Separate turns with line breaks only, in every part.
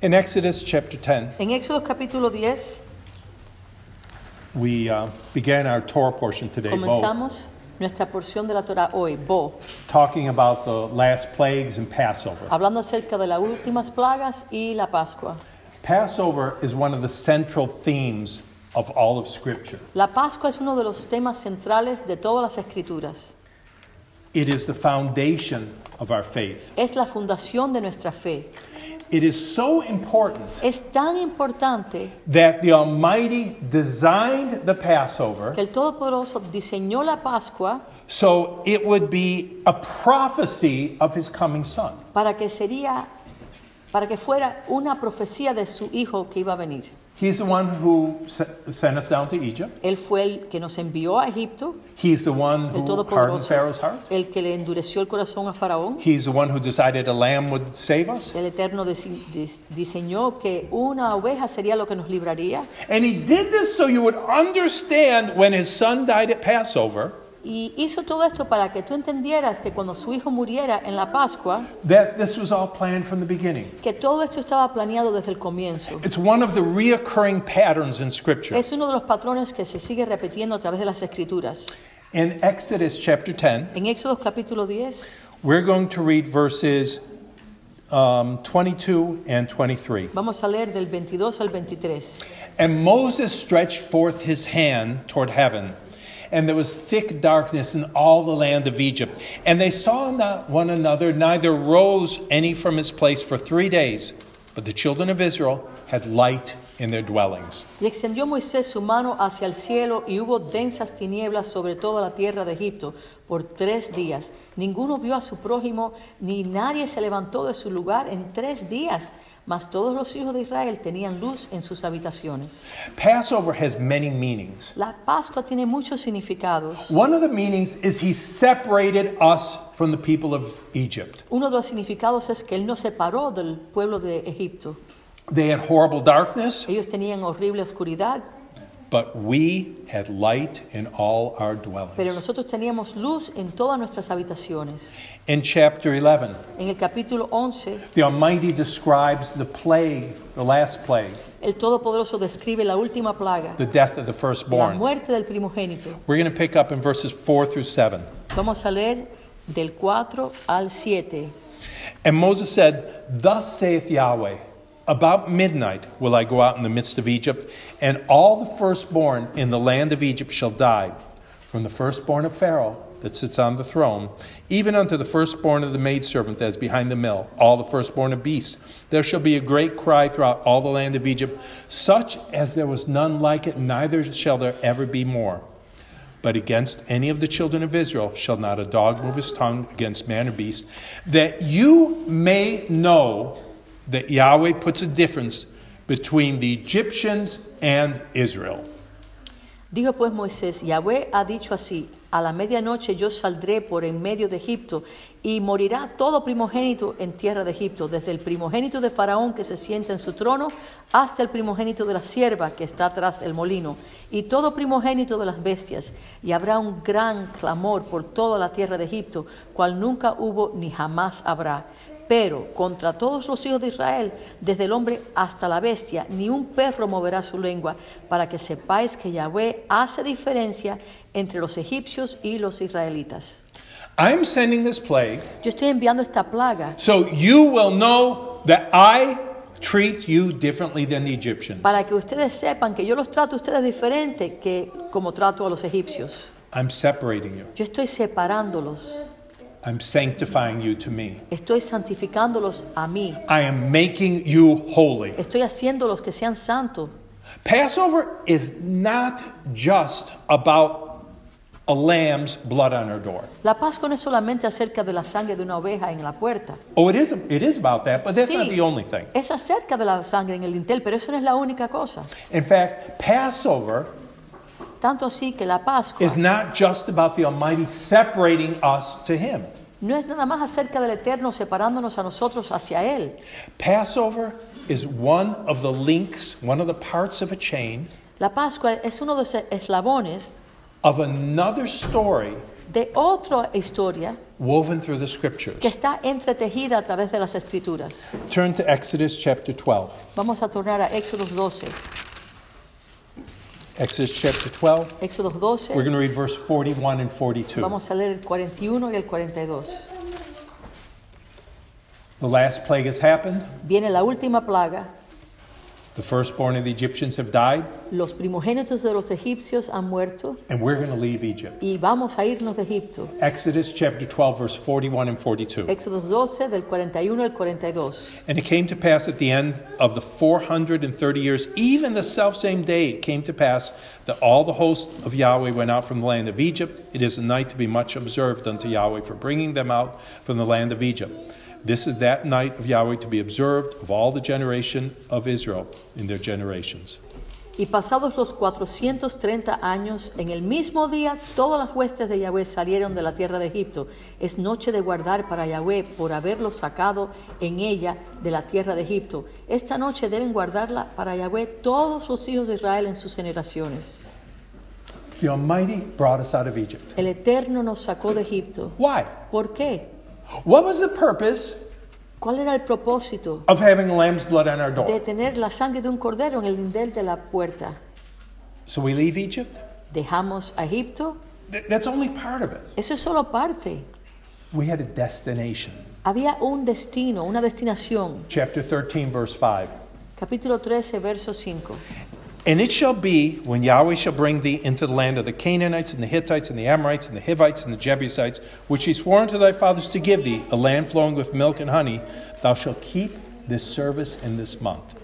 In Exodus chapter 10,
En Éxodo capítulo 10
we uh, began our Torah portion today, Bo,
comenzamos nuestra porción de la Torah hoy, Bo,
talking about the last plagues and Passover.
hablando acerca de las últimas plagas y la Pascua.
Passover is one of the central themes of all of Scripture.
La Pascua es uno de los temas centrales de todas las escrituras.
It is the foundation of our faith.
Es la fundación de nuestra fe.
It is so important
Es tan importante
that the Almighty designed the Passover
que el Todopoderoso diseñó la Pascua
so it would be a prophecy of His coming Son.
para que sería para que fuera una profecía de su hijo que iba a venir.
He's the one who sent us down to Egypt.
Él fue el que nos envió a Egipto,
He's the one
el
who hardened Pharaoh's heart.
el que le endureció el corazón a Faraón.
He's the one who decided a lamb would save us.
El Eterno diseñó que una oveja sería lo que nos libraría
And he did this so you would understand when his son died at Passover
y hizo todo esto para que tú entendieras que cuando su hijo muriera en la Pascua,
that this was all planned from the beginning.
que todo esto estaba planeado desde el comienzo.
It's one of the reoccurring patterns in Scripture.
Es uno de los patrones que se sigue repitiendo a través de las escrituras.
In Exodus chapter 10,
En Éxodo capítulo 10
we're going to read verses um, 22 and 23.
vamos a leer del 22 al 23.
And Moses stretched forth his hand toward heaven, and there was thick darkness in all the land of Egypt. And they saw not one another, neither rose any from his place for three days. But the children of Israel had light in their dwellings.
Y extendió Moisés su mano hacia el cielo y hubo densas tinieblas sobre toda la tierra de Egipto por tres días. Ninguno vio a su prójimo, ni nadie se levantó de su lugar en tres días. Mas todos los hijos de Israel tenían luz en sus habitaciones.
Passover has many meanings.
La Pascua tiene muchos significados.
One of the meanings is he separated us from the people of Egypt.
Uno de los significados es que Él nos separó del pueblo de Egipto.
They had horrible darkness,
Ellos tenían horrible oscuridad,
but we had light in all our dwellings.
pero nosotros teníamos luz en todas nuestras habitaciones.
In chapter 11,
En el capítulo 11,
the Almighty describes the plague, the last plague,
el Todopoderoso describe la última plaga,
the death of the firstborn.
la muerte del primogénito.
We're going to pick up in verses 4 through 7.
Vamos a leer del 4 al 7.
And Moses said, Thus saith Yahweh, About midnight will I go out in the midst of Egypt, and all the firstborn in the land of Egypt shall die, from the firstborn of Pharaoh that sits on the throne, even unto the firstborn of the maidservant that is behind the mill, all the firstborn of beasts. There shall be a great cry throughout all the land of Egypt, such as there was none like it, neither shall there ever be more. But against any of the children of Israel shall not a dog move his tongue against man or beast, that you may know that Yahweh puts a difference between the Egyptians and Israel.
Dijo pues Moisés, Yahweh ha dicho así, a la medianoche yo saldré por en medio de Egipto y morirá todo primogénito en tierra de Egipto, desde el primogénito de Faraón que se sienta en su trono hasta el primogénito de la sierva que está tras el molino y todo primogénito de las bestias. Y habrá un gran clamor por toda la tierra de Egipto, cual nunca hubo ni jamás habrá. Pero contra todos los hijos de Israel, desde el hombre hasta la bestia, ni un perro moverá su lengua, para que sepáis que Yahweh hace diferencia entre los egipcios y los israelitas.
I'm sending this plague
Yo estoy enviando esta plaga
so you will know that I treat you differently than the Egyptians.
para que ustedes sepan que yo los trato a ustedes diferente que como trato a los egipcios.
I'm separating you.
Yo estoy separándolos,
I'm sanctifying you to me.
estoy santificándolos a mí,
I am making you holy.
estoy haciéndolos que sean santos.
Passover is not just about a lamb's blood on our door.
La Pascua no es solamente acerca de la sangre de una oveja en la puerta.
Oh, it is, it is about that, but that's
Sí.
not the only thing.
Es acerca de la sangre en el dintel, pero eso no es la única cosa.
In fact, Passover
Tanto así que la Pascua
is not just about the Almighty separating us to Him.
no es nada más acerca del Eterno separándonos a nosotros hacia Él.
Passover is one of the links, one of the parts of a chain
La Pascua es uno de los eslabones
of another story
de otra historia
woven through the scriptures.
que está entretejida a través de las escrituras.
Turn to Exodus chapter 12.
Vamos a tornar a Éxodo 12.
Exodus chapter 12.
Éxodo 12.
We're going to read verse 41 and 42.
Vamos a leer el 41 y el 42.
The last plague has happened.
Viene la última plaga.
The firstborn of the Egyptians have died,
Los primogénitos de los egipcios han muerto
and we're going to leave Egypt.
y vamos a irnos de Egipto.
Exodus chapter 12, verse 41 and 42.
Éxodo 12 del 41 al 42.
And it came to pass at the end of the 430 years, even the selfsame day, it came to pass that all the host of Yahweh went out from the land of Egypt. It is a night to be much observed unto Yahweh for bringing them out from the land of Egypt. This is that night of Yahweh to be observed of all the generation of Israel in their generations.
Y pasados los 430 años, en el mismo día, todas las huestes de Yahweh salieron de la tierra de Egipto. Es noche de guardar para Yahweh por haberlos sacado en ella de la tierra de Egipto. Esta noche deben guardarla para Yahweh todos los hijos de Israel en sus generaciones.
The Almighty brought us out of Egypt.
El Eterno nos sacó de Egipto.
Why?
¿Por qué?
What was the purpose
¿Cuál era el propósito
of having lamb's blood on our
de
door?
tener la sangre de un cordero en el lindel de la puerta?
So we leave Egypt?
¿Dejamos a Egipto?
Th- That's only part of it.
Eso es solo parte.
We had a destination.
Había un destino, una destinación.
Chapter 13, verse 5.
Capítulo 13, verso 5.
And it shall be when Yahweh shall bring thee into the land of the Canaanites and the Hittites and the Amorites and the Hivites and the Jebusites, which he swore unto thy fathers to give thee, a land flowing with milk and honey, thou shalt keep this service in this month.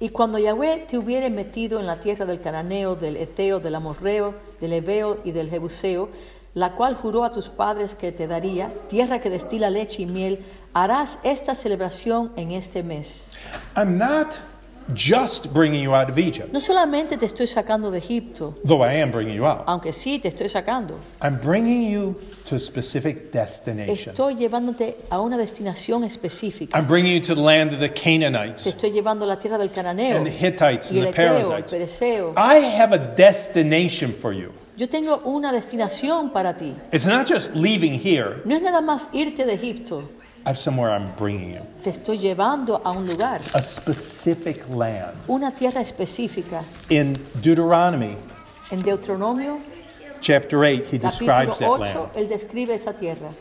Y cuando Yahweh te hubiere metido en la tierra del cananeo, del eteo, del amorreo, del heveo y del jebuseo, la cual juró a tus padres que te daría, tierra que destila leche y miel, harás esta celebración en este mes.
I'm not just bringing you out of Egypt,
No solamente te estoy sacando de Egipto,
though I am bringing you out.
aunque sí te estoy sacando,
I'm bringing you to a specific destination.
estoy llevándote a una destinación específica.
I'm bringing you to the land of the Canaanites Te
estoy llevando a la tierra del cananeo
and the Hittites
y
and
el
the
eteo, el
Perizzites.
pereceo.
I have a destination for you.
Yo tengo una destinación para ti.
It's not just leaving here,
No es nada más irte de Egipto.
I have somewhere I'm bringing you.
Te estoy llevando a un lugar,
A specific land.
una tierra específica.
In Deuteronomy
En Deuteronomio,
chapter 8, he
capítulo
describes that
8,
land.
él describe esa tierra.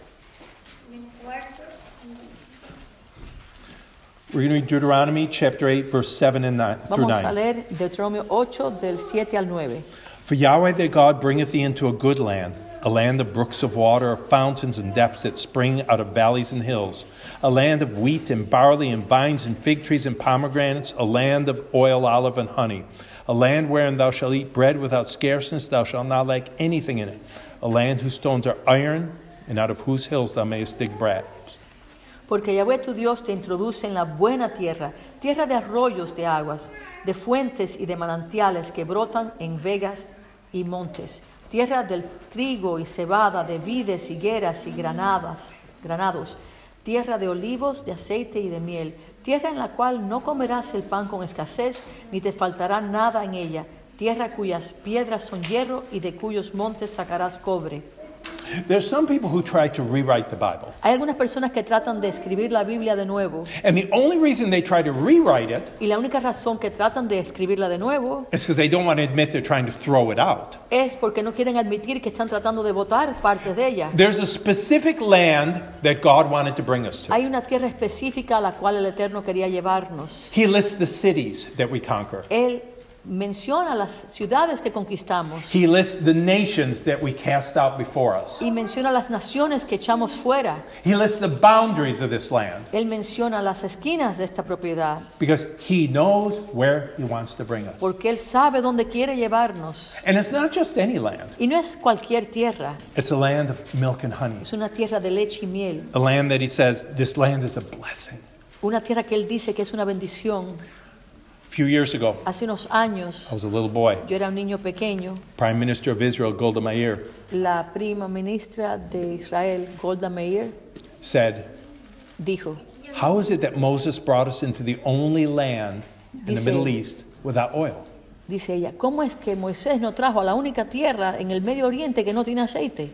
We're going to read Deuteronomy chapter 8, verse 7 and 9, through
Vamos a
9.
leer Deuteronomio 8 del 7 al 9.
For Yahweh thy God bringeth thee into a good land, a land of brooks of water, of fountains and depths that spring out of valleys and hills, a land of wheat and barley and vines and fig trees and pomegranates, a land of oil, olive, and honey, a land wherein thou shalt eat bread without scarceness, thou shalt not lack anything in it, a land whose stones are iron, and out of whose hills thou mayest dig bread.
Porque Yahweh tu Dios te introduce en la buena tierra, tierra de arroyos de aguas, de fuentes y de manantiales que brotan en vegas y montes, tierra del trigo y cebada, de vides, higueras y granadas, granados, tierra de olivos, de aceite y de miel, tierra en la cual no comerás el pan con escasez, ni te faltará nada en ella, tierra cuyas piedras son hierro y de cuyos montes sacarás cobre.
There's some people who try to rewrite the Bible.
Hay algunas personas que tratan de escribir la Biblia de nuevo
And the only reason they try to rewrite it
y la única razón que tratan de escribirla de nuevo
is because they don't want to admit they're trying to throw it out.
es porque no quieren admitir que están tratando de botar partes de ella.
There's a specific land that God wanted to bring us to.
Hay una tierra específica a la cual el Eterno quería llevarnos.
He lists the cities that we conquer.
Él menciona las ciudades que conquistamos
He lists the nations that we cast out before us.
y menciona las naciones que echamos fuera.
He lists the boundaries of this land
Él menciona las esquinas de esta propiedad
because he knows where he wants to bring us.
porque Él sabe dónde quiere llevarnos.
And it's not just any land.
Y no es cualquier tierra,
It's a land of milk and honey.
es una tierra de leche y miel.
A land that he says this land is a blessing.
Una tierra que Él dice que es una bendición.
Few years ago,
Hace unos años
I was a little boy.
yo era un niño pequeño
Prime Minister of Israel, Golda Meir,
La prima ministra de Israel, Golda Meir,
said,
dijo,
How is it that Moses brought us into the only land in the
Dice-
Middle East without oil?
dice ella, ¿cómo es que Moisés nos trajo a la única tierra en el Medio Oriente que no tiene aceite?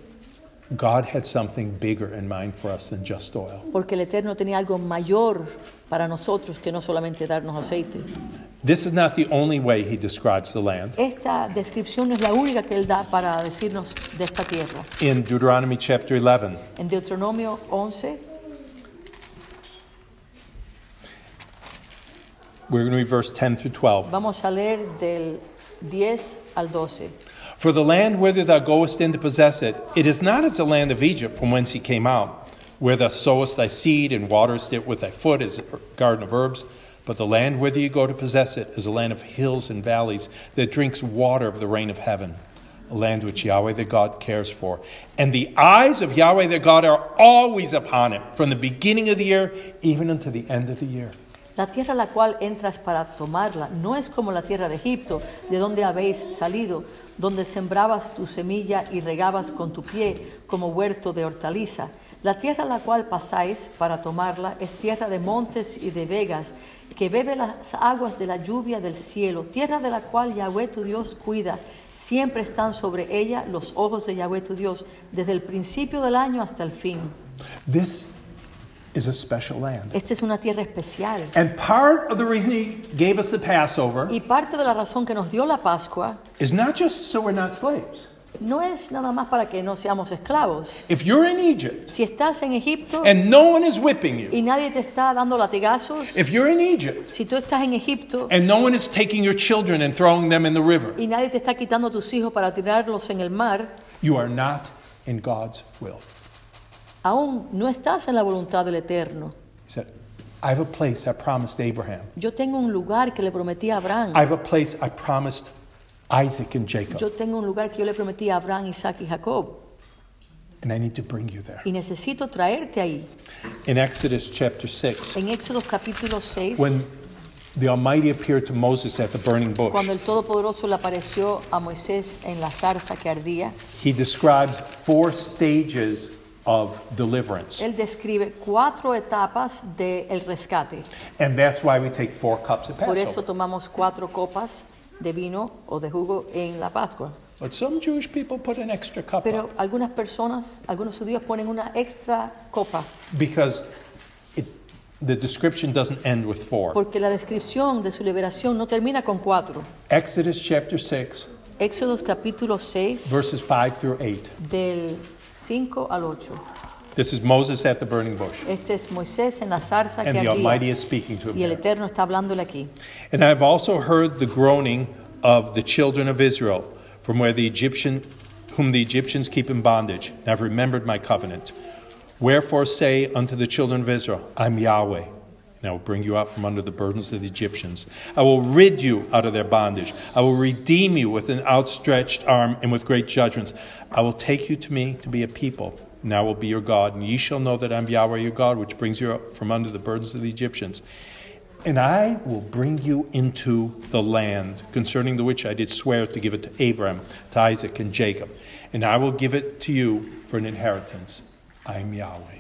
God had something bigger in mind for us than just oil.
porque el Eterno tenía algo mayor para nosotros que no solamente darnos aceite.
This is not the only way he describes the land.
Esta descripción no es la única que Él da para decirnos de esta tierra.
In Deuteronomy chapter 11,
En Deuteronomio 11,
we're going to read verse 10 through 12.
vamos a leer del 10 al 12.
For the land whither thou goest in to possess it, it is not as the land of Egypt from whence ye came out, where thou sowest thy seed and waterest it with thy foot as a garden of herbs. But the land whither ye go to possess it is a land of hills and valleys that drinks water of the rain of heaven, a land which Yahweh their God cares for. And the eyes of Yahweh their God are always upon it, from the beginning of the year even unto the end of the year.
La tierra la cual entras para tomarla no es como la tierra de Egipto, de donde habéis salido, donde sembrabas tu semilla y regabas con tu pie como huerto de hortaliza. La tierra la cual pasáis para tomarla es tierra de montes y de vegas, que bebe las aguas de la lluvia del cielo, tierra de la cual Yahweh tu Dios cuida. Siempre están sobre ella los ojos de Yahweh tu Dios, desde el principio del año hasta el fin.
Is a special land.
Esta es una tierra especial.
And part of the reason he gave us the Passover
Y parte de la razón que nos dio la Pascua
is not just so we're not slaves.
no es nada más para que no seamos esclavos.
If you're in Egypt
Si estás en Egipto
and no one is whipping you,
y nadie te está dando latigazos,
if you're in Egypt
si tú estás en Egipto
and no one is taking your children and throwing them in the river,
y nadie te está quitando tus hijos para tirarlos en el mar,
you are not in God's will.
Aún no estás en la voluntad del Eterno.
He said, I have a place I promised Abraham.
Yo tengo un lugar que le prometí a Abraham.
I have a place I promised Isaac and Jacob.
Yo tengo un lugar que yo le prometí a Abraham, Isaac y Jacob.
And I need to bring you there.
Y necesito traerte ahí.
In Exodus chapter 6,
En Éxodo capítulo 6,
when the Almighty appeared to Moses at the burning bush,
cuando el Todopoderoso le apareció a Moisés en la zarza que ardía,
he describes four stages of deliverance.
él describe cuatro etapas del rescate.
And that's why we take four cups of
Por eso
Passover.
tomamos cuatro copas de vino o de jugo en la Pascua.
But some Jewish people put an extra cup
Pero
up
algunas personas, algunos judíos ponen una extra copa,
because it, the description doesn't end with four.
porque la descripción de su liberación no termina con cuatro.
Exodus chapter 6,
Éxodos capítulo 6,
verses 5 through 8.
del 5 al 8.
This is Moses at the burning bush.
Este es Moisés en la zarza que
And the Almighty is speaking to him.
y el. Eterno está hablándole aquí.
And I have also heard the groaning of the children of Israel, from where the Egyptian, whom the Egyptians keep in bondage. And I've remembered my covenant. Wherefore say unto the children of Israel, I'm Yahweh. And I will bring you out from under the burdens of the Egyptians. I will rid you out of their bondage. I will redeem you with an outstretched arm and with great judgments. I will take you to me to be a people, and I will be your God. And ye shall know that I'm Yahweh your God, which brings you out from under the burdens of the Egyptians. And I will bring you into the land concerning the which I did swear to give it to Abraham, to Isaac, and Jacob. And I will give it to you for an inheritance. I am Yahweh.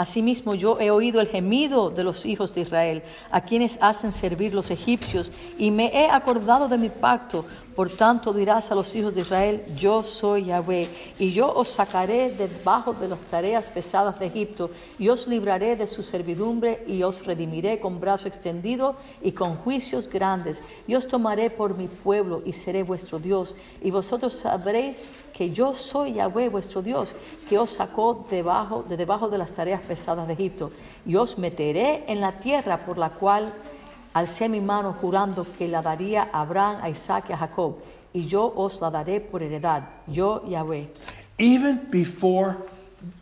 Asimismo yo he oído el gemido de los hijos de Israel, a quienes hacen servir los egipcios, y me he acordado de mi pacto. Por tanto dirás a los hijos de Israel, yo soy Yahweh, y yo os sacaré debajo de las tareas pesadas de Egipto, y os libraré de su servidumbre, y os redimiré con brazo extendido y con juicios grandes, y os tomaré por mi pueblo, y seré vuestro Dios, y vosotros sabréis que yo soy Yahweh vuestro Dios, que os sacó debajo, de debajo de las tareas pesadas de Egipto, y os meteré en la tierra por la cual alcé mi mano jurando que la daría a Abraham, a Isaac y a Jacob, y yo os la daré por heredad, yo Yahweh.
Even before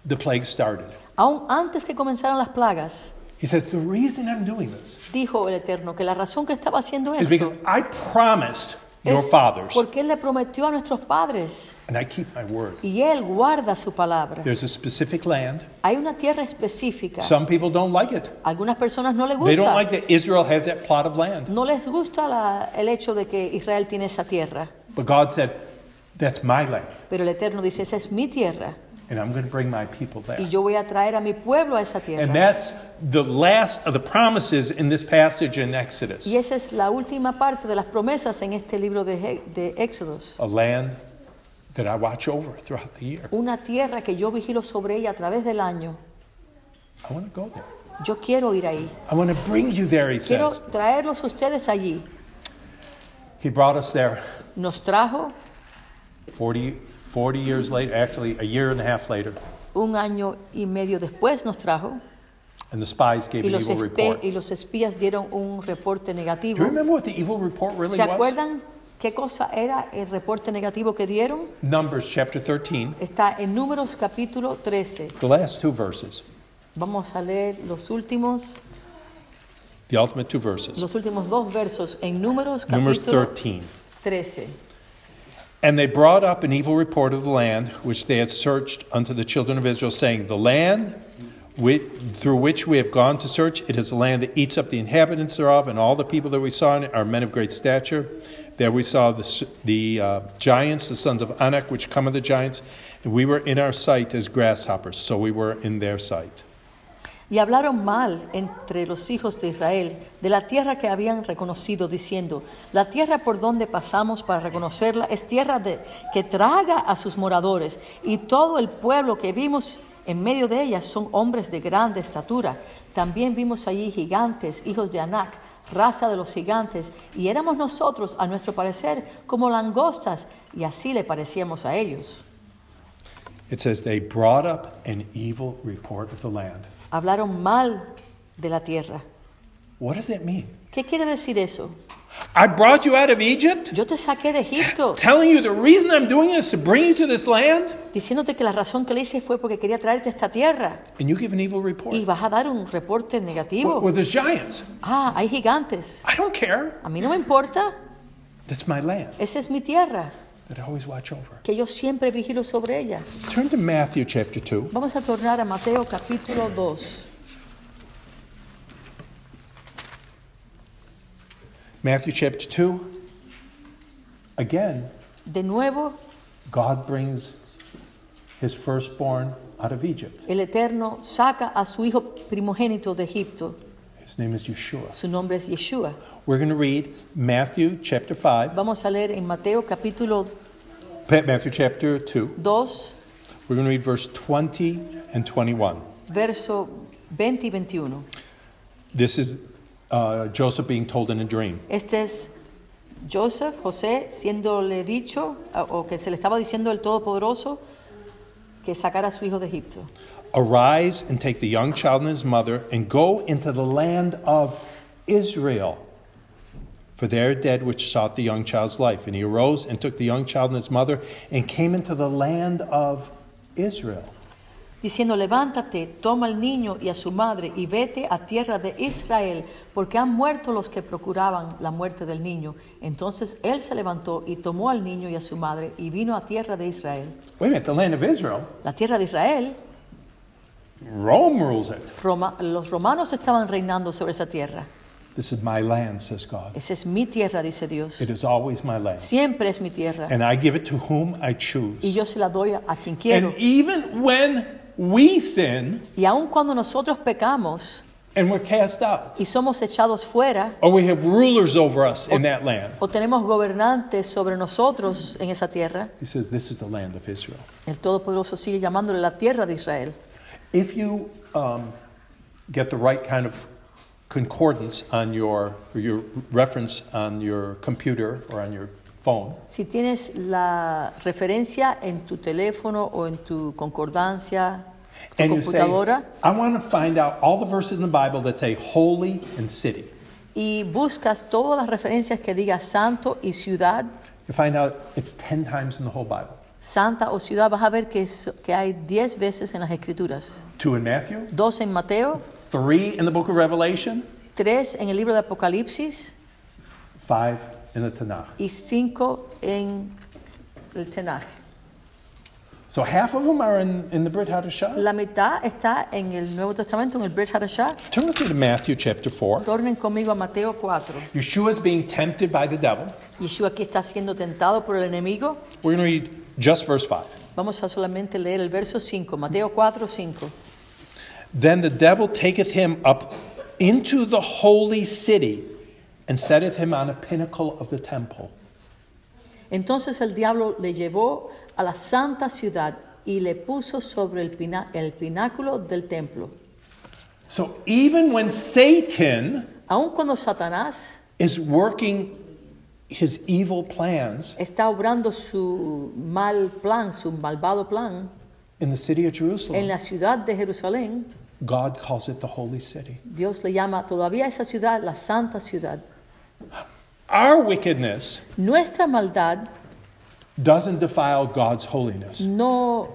the plague started,
Aún antes que comenzaran las plagas,
he says, The reason I'm doing this
dijo el Eterno que la razón que estaba haciendo
is because
esto
I promised your
es
fathers,
porque Él le prometió a nuestros padres,
and I keep my word.
y Él guarda su palabra.
There's a specific land.
Hay una tierra específica.
Some people don't like it.
Algunas personas no les
They don't like that Israel has that plot of land.
No les gusta la- el hecho de que Israel tiene esa tierra,
But God said, That's my land,
pero el Eterno dice, esa es mi tierra
and I'm going to bring my people there.
y yo voy a traer a mi pueblo a esa
And
tierra.
that's the last of the promises in this passage in Exodus
Y esa es la última parte de las promesas en este libro de, de Éxodos.
a land that I watch over throughout the year.
una tierra que yo vigilo sobre ella a través del año.
I want to go there.
Yo quiero ir ahí.
I want to bring you there, he
Quiero
says.
traerlos ustedes allí.
He brought us there
Nos trajo
40, 40 years later, actually a year and a half later,
un año y medio después, nos trajo.
and the spies gave
Y
an
los,
evil report.
y los espías dieron un reporte
Do
negativo.
you remember what the evil report really
¿Se
was?
acuerdan qué cosa era el reporte negativo que dieron?
Numbers chapter 13,
Está en Números capítulo 13.
the last two verses,
Vamos a leer los últimos,
the ultimate two verses.
los últimos dos versos en Números
Numbers
capítulo
13.
13.
And they brought up an evil report of the land which they had searched unto the children of Israel, saying, The land through which we have gone to search, it is a land that eats up the inhabitants thereof, and all the people that we saw in it are men of great stature. There we saw the, the uh, giants, the sons of Anak, which come of the giants, and we were in our sight as grasshoppers, so we were in their sight.
Y hablaron mal entre los hijos de Israel de la tierra que habían reconocido, diciendo, la tierra por donde pasamos para reconocerla es tierra de, que traga a sus moradores, y todo el pueblo que vimos en medio de ella son hombres de grande estatura. También vimos allí gigantes, hijos de Anac, raza de los gigantes, y éramos nosotros, a nuestro parecer, como langostas, y así le parecíamos a ellos.
It says, They brought up an evil report of the land.
Hablaron mal de la tierra.
What does that mean?
¿Qué quiere decir eso?
I brought you out of Egypt,
Yo te saqué de Egipto
telling you the reason I'm doing this is to bring you to this land,
diciéndote que la razón que le hice fue porque quería traerte a esta tierra
and you give an evil report.
y vas a dar un reporte negativo.
Well, there's giants.
Ah, hay gigantes.
I don't care.
A mí no me importa.
That's my land
Esa es mi tierra,
that I always watch over.
que yo siempre vigilo sobre ella.
Turn to Matthew chapter 2.
Vamos a tornar a Mateo capítulo 2.
Matthew chapter 2. Again,
De nuevo,
God brings his firstborn out of Egypt.
el Eterno saca a su hijo primogénito de Egipto.
His name is Yeshua.
Su nombre es Yeshua.
We're going to read Matthew chapter 5,
Vamos a leer en Mateo capítulo
Matthew chapter 2.
2,
We're going to read verse 20 and 21.
verso 20 y 21.
This is uh, Joseph being told in a dream.
Este es Joseph, José, siéndole dicho, o que se le estaba diciendo el Todopoderoso, que sacara a su hijo de Egipto.
Arise and take the young child and his mother and go into the land of Israel. For there are dead which sought the young child's life. And he arose and took the young child and his mother and came into the land of Israel.
Diciendo, levántate, toma al niño y a su madre y vete a tierra de Israel, porque han muerto los que procuraban la muerte del niño. Entonces él se levantó y tomó al niño y a su madre y vino a tierra de Israel.
Wait a minute, the land of Israel?
La tierra de Israel,
Rome rules it.
Roma- los romanos estaban reinando sobre esa tierra.
This is my land, says God.
Esa es mi tierra, dice Dios.
It is always my land.
Siempre es mi tierra.
And I give it to whom I choose.
Y yo se la doy a, quien quiero.
And even when we sin
Y aun cuando nosotros pecamos
and we're cast out,
y somos echados fuera,
or we have rulers over us in that land,
o tenemos gobernantes sobre nosotros en esa tierra,
he says, This is the land of Israel.
el Todopoderoso sigue llamándole la tierra de Israel.
If you um, get the right kind of concordance on your, your reference on your computer or on your phone,
Si tienes la referencia en tu teléfono o en tu concordancia, tu
and you say, I want to find out all the verses in the Bible that say holy and city,
y buscas todas las referencias que diga santo y ciudad,
you find out it's 10 times in the whole Bible.
Santa o ciudad, vas a ver que, es- que hay diez veces en las escrituras.
Two in Matthew,
Dos en Mateo,
three in the book of Revelation,
tres en el libro de Apocalipsis
five in the Tanakh.
y cinco en el Tenaj.
So half of them are in, in the Brit Hadashah.
La mitad está en el Nuevo Testamento, en el Brit Hadashah.
Turn with me to Matthew chapter 4.
Tornen conmigo a Mateo 4.
Yeshua is being tempted by the devil.
Yeshua aquí está siendo tentado por el enemigo.
We're going to read just verse 5.
Vamos a solamente leer el verso 5, Mateo 4, 5.
Then the devil taketh him up into the holy city and setteth him on a pinnacle of the temple.
Entonces el diablo le llevó a la santa ciudad y le puso sobre el, pina- el pináculo del templo.
So even when Satan
Aun cuando Satanás
is working his evil plans
está obrando su mal plan, su malvado plan
in the city of Jerusalem.
en la ciudad de Jerusalén,
God calls it the holy city.
Dios le llama todavía esa ciudad la santa ciudad.
Our wickedness
Nuestra maldad
doesn't defile God's holiness.
no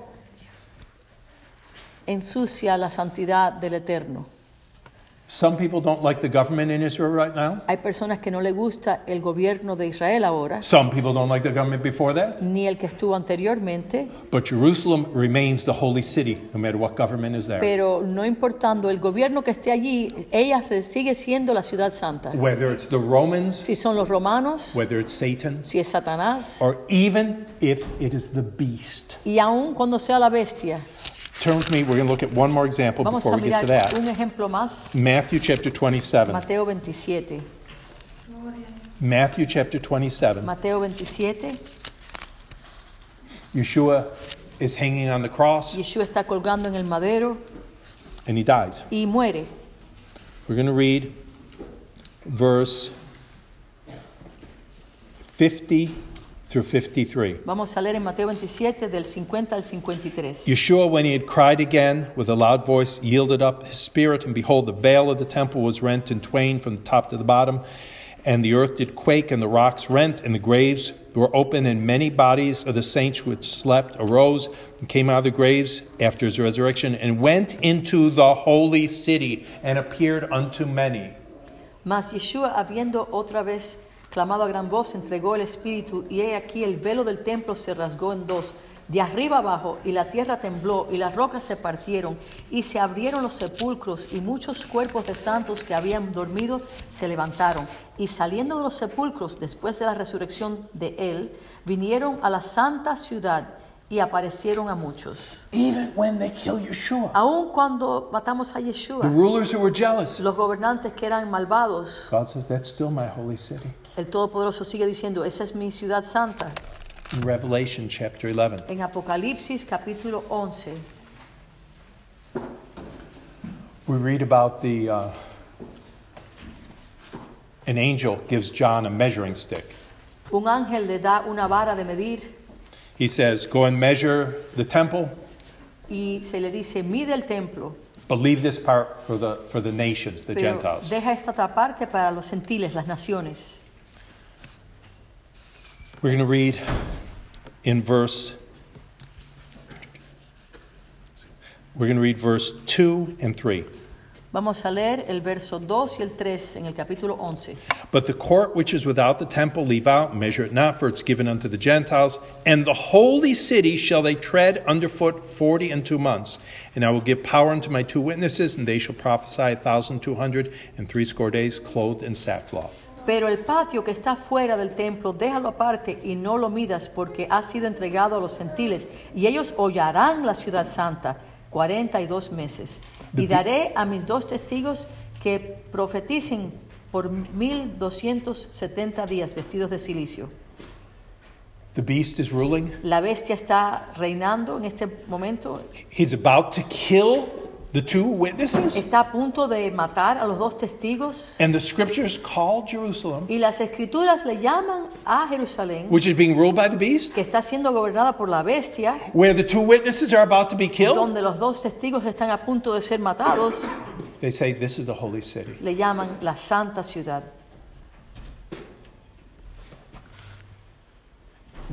ensucia la santidad del Eterno.
Some people don't like the government in Israel right now.
Hay personas que no le gusta el gobierno de Israel ahora,
Some people don't like the government before that.
ni el que estuvo anteriormente,
But Jerusalem remains the holy city, no matter what government is there.
pero no importando el gobierno que esté allí, ella sigue siendo la ciudad santa.
Whether it's the Romans,
Si son los romanos,
whether it's Satan,
si es Satanás,
or even if it is the beast.
y aun cuando sea la bestia.
Turn with me, we're going to look at one more example
Vamos
before we get to that.
un ejemplo más,
Matthew chapter 27.
Mateo 27.
Matthew chapter 27.
Mateo 27,
Yeshua is hanging on the cross
Yeshua está colgando en el madero
and he dies.
y muere.
We're going to read verse 50 through 53.
Vamos a leer en Mateo 27 del 50 al 53.
Yeshua, when he had cried again with a loud voice, yielded up his spirit, and behold, the veil of the temple was rent in twain from the top to the bottom, and the earth did quake, and the rocks rent, and the graves were open, and many bodies of the saints had slept arose and came out of the graves after his resurrection, and went into the holy city, and appeared unto many.
Mas Yeshua, habiendo otra vez clamado a gran voz, entregó el espíritu, y he aquí el velo del templo se rasgó en dos, de arriba abajo, y la tierra tembló, y las rocas se partieron, y se abrieron los sepulcros, y muchos cuerpos de santos que habían dormido se levantaron, y saliendo de los sepulcros, después de la resurrección de él, vinieron a la santa ciudad y aparecieron a muchos.
Even when they kill Yeshua,
Aun cuando matamos a
the
Yeshua,
rulers who were jealous,
los gobernantes que eran malvados,
God says, That's still my holy city.
El Todopoderoso sigue diciendo, esa es mi ciudad santa.
In Revelation chapter 11.
En Apocalipsis capítulo 11
We read about the uh, an angel gives John a measuring stick.
un ángel le da una vara de medir
He says, "Go and measure the temple,
y se le dice, mide el templo,
but leave this part for the for the nations, the
pero
Gentiles."
deja esta otra parte para los gentiles, las naciones.
We're going to read in verse. We're going to read verse two and three.
Vamos a leer el verso 2 y el 3 en el capítulo 11.
But the court which is without the temple leave out, measure it not, for it's given unto the Gentiles. And the holy city shall they tread underfoot forty and two months. And I will give power unto my two witnesses, and they shall prophesy a thousand two hundred and threescore days, clothed in sackcloth.
Pero el patio que está fuera del templo, déjalo aparte y no lo midas, porque ha sido entregado a los gentiles, y ellos hollarán la ciudad santa cuarenta y dos meses. Y daré a mis dos testigos que profeticen por mil doscientos setenta días vestidos de silicio.
The beast is ruling.
La bestia está reinando en este momento,
He's about to kill the two witnesses.
está a punto de matar a los dos testigos.
And the scriptures call Jerusalem,
Y las escrituras le llaman a Jerusalén,
which is being ruled by the beast,
que está siendo gobernada por la bestia,
where the two witnesses are about to be killed.
donde los dos testigos están a punto de ser matados,
They say, This is the holy city.
le llaman la santa ciudad.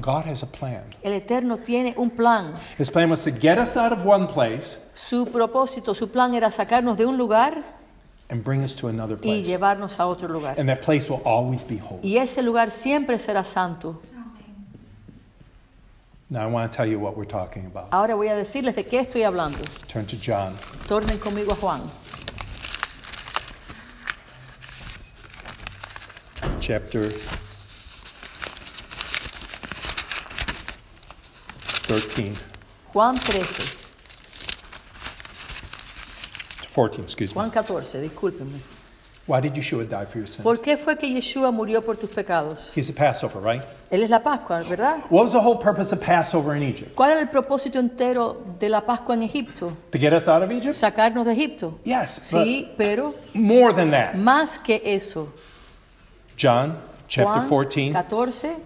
God has a plan.
El Eterno tiene un plan.
His plan was to get us out of one place
Su propósito, su plan era sacarnos de un lugar
and bring us to another
y
place.
llevarnos a otro lugar.
And that place will always be holy.
Y ese lugar siempre será santo.
Now, I want to tell you what we're talking about.
Ahora voy a decirles de qué estoy hablando.
Turn to John.
Tornen conmigo a Juan,
chapter 13,
Juan 13,
14, excuse me.
Juan 14, discúlpenme.
Why did Yeshua die for your sins?
¿Por qué fue que Yeshua murió por tus pecados?
He's the Passover, right?
Él es la Pascua, ¿verdad?
What was the whole purpose of Passover in Egypt?
¿Cuál era el propósito entero de la Pascua en Egipto?
To get us out of Egypt?
Sacarnos de Egipto.
Yes,
Sí, pero
more than that.
más que eso.
John chapter
Juan
14,
14,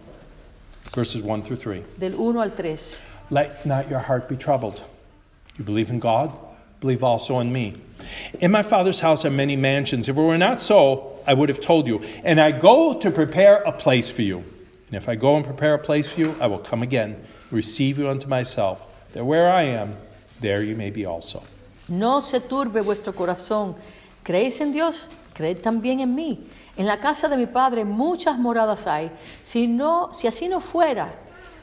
verses 1 through 3.
del 1 al 3.
Let not your heart be troubled. You believe in God, believe also in me. In my Father's house are many mansions. If it were not so, I would have told you. And I go to prepare a place for you. And if I go and prepare a place for you, I will come again, receive you unto myself, that where I am, there you may be also.
No se turbe vuestro corazón. ¿Creéis en Dios? Creed también en mí. En la casa de mi Padre muchas moradas hay. Si, no, si así no fuera,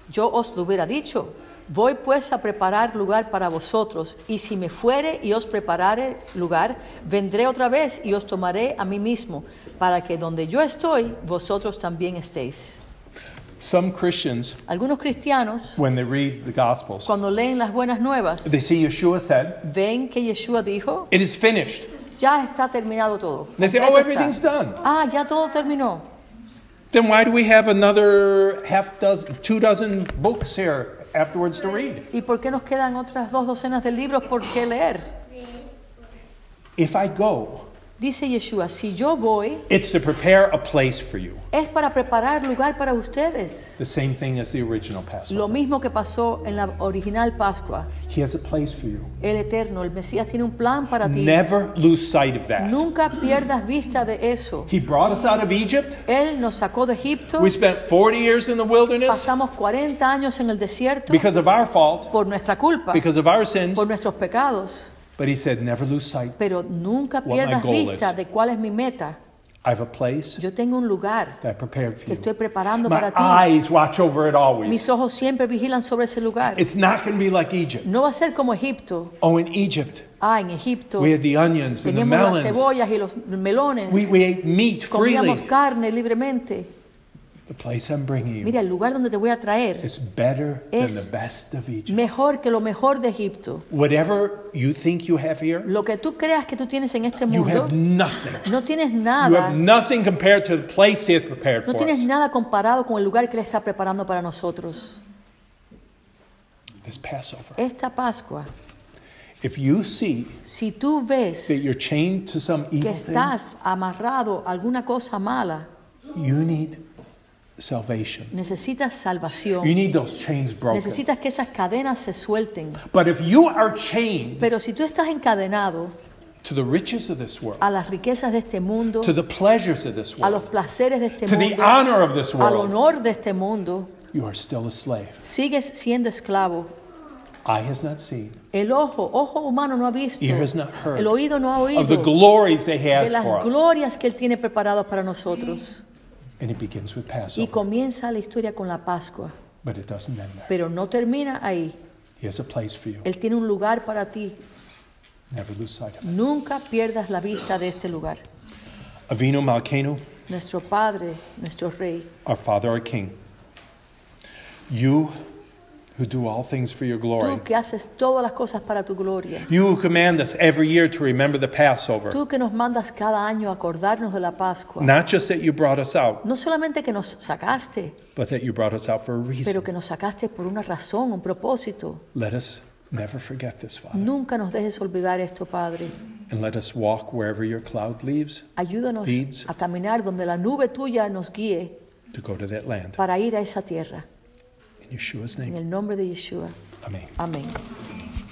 yo os lo hubiera dicho. Voy pues a preparar lugar para vosotros, y si me fuere y os preparare lugar, vendré otra vez y os tomaré a mí mismo, para que donde yo estoy, vosotros también estéis.
Some Christians,
Algunos cristianos,
when they read the Gospels,
cuando leen las buenas nuevas,
they see Yeshua said,
ven que Yeshua dijo,
It is finished.
ya está terminado todo.
They say, Oh, everything's done.
Ah, ya todo terminó.
Then why do we have another half dozen, two dozen books here afterwards to read?
¿Y por qué nos quedan otras dos docenas de libros por qué leer?
If I go,
Dice Yeshua, si yo voy,
it's to prepare a place for you.
es para preparar lugar para ustedes.
The same thing as the original
Lo
Passover.
mismo que pasó en la original Pascua.
He has a place for you.
El Eterno, el Mesías tiene un plan para ti.
Never lose sight of that.
Nunca pierdas vista de eso.
He brought us out of Egypt.
Él nos sacó de Egipto.
We spent 40 years in the wilderness
Pasamos 40 años en el desierto
because of our fault,
por nuestra culpa,
because of our sins.
por nuestros pecados.
But he said, never lose sight.
Pero nunca
What my
pierdas
goal
vista
is.
de cuál es mi meta.
I have a place
Yo tengo un lugar
that I prepared for
que estoy
you.
preparando
My
para ti.
eyes watch over it always.
Mis ojos siempre vigilan sobre ese lugar.
It's not going to be like Egypt.
No va a ser como Egipto.
Oh, in Egypt,
Ah, en Egipto
we had the onions and the
teníamos las
melons.
cebollas y los melones.
We, we ate meat
Comíamos
freely.
carne libremente.
The place I'm bringing you
Mira, el lugar donde te voy a traer
is better than
Es
the best of Egypt.
mejor que lo mejor de Egipto.
Whatever you think you have here,
Lo que tú creas que tú tienes en este
you
mundo,
have nothing.
no tienes
You
nada.
have nothing compared to the place He has prepared
No
for
tienes
us.
nada comparado con el lugar que Él está preparando para nosotros.
This Passover.
Esta Pascua,
If you see
si tú ves
that you're chained to some
que
evil thing,
estás amarrado a alguna cosa mala,
you need salvation.
necesitas
You need those chains broken.
Necesitas que esas cadenas se suelten.
But if you are chained
Pero si tú estás encadenado
to the riches of this world,
a las riquezas de este mundo,
to the pleasures of this
a los
world,
placeres de este
to the honor of this
al
world,
honor de este mundo,
you are still a slave.
sigues siendo esclavo.
Eye has not seen,
El ojo, ojo humano no ha visto.
ear has not heard
El oído no ha
of the glories that He
de
has
las
for us.
glorias que Él tiene preparadas para nosotros.
And it begins with
Y
Passover,
comienza la historia con la Pascua.
but it doesn't end there.
Pero no termina ahí.
He has a place for you.
Él tiene un lugar para ti.
Never lose sight of it.
Nunca pierdas la vista de este lugar.
Avinu Malkenu,
Nuestro Padre, nuestro Rey.
our Father, our King. You who do all things for your glory.
Tú que haces todas las cosas para tu gloria.
You who command us every year to remember the Passover.
Tú que nos mandas cada año acordarnos de la Pascua.
Not just that you brought us out,
No solamente que nos sacaste,
but that you brought us out for a reason.
pero que nos sacaste por una razón, un propósito.
Let us never forget this, Father.
Nunca nos dejes olvidar esto, Padre.
And let us walk wherever your cloud leaves
Ayúdanos
Leads.
a caminar donde la nube tuya nos guíe
to go to that land.
para ir a esa tierra.
In Yeshua's
En
name.
el nombre de Yeshua.
Amen.
Amén.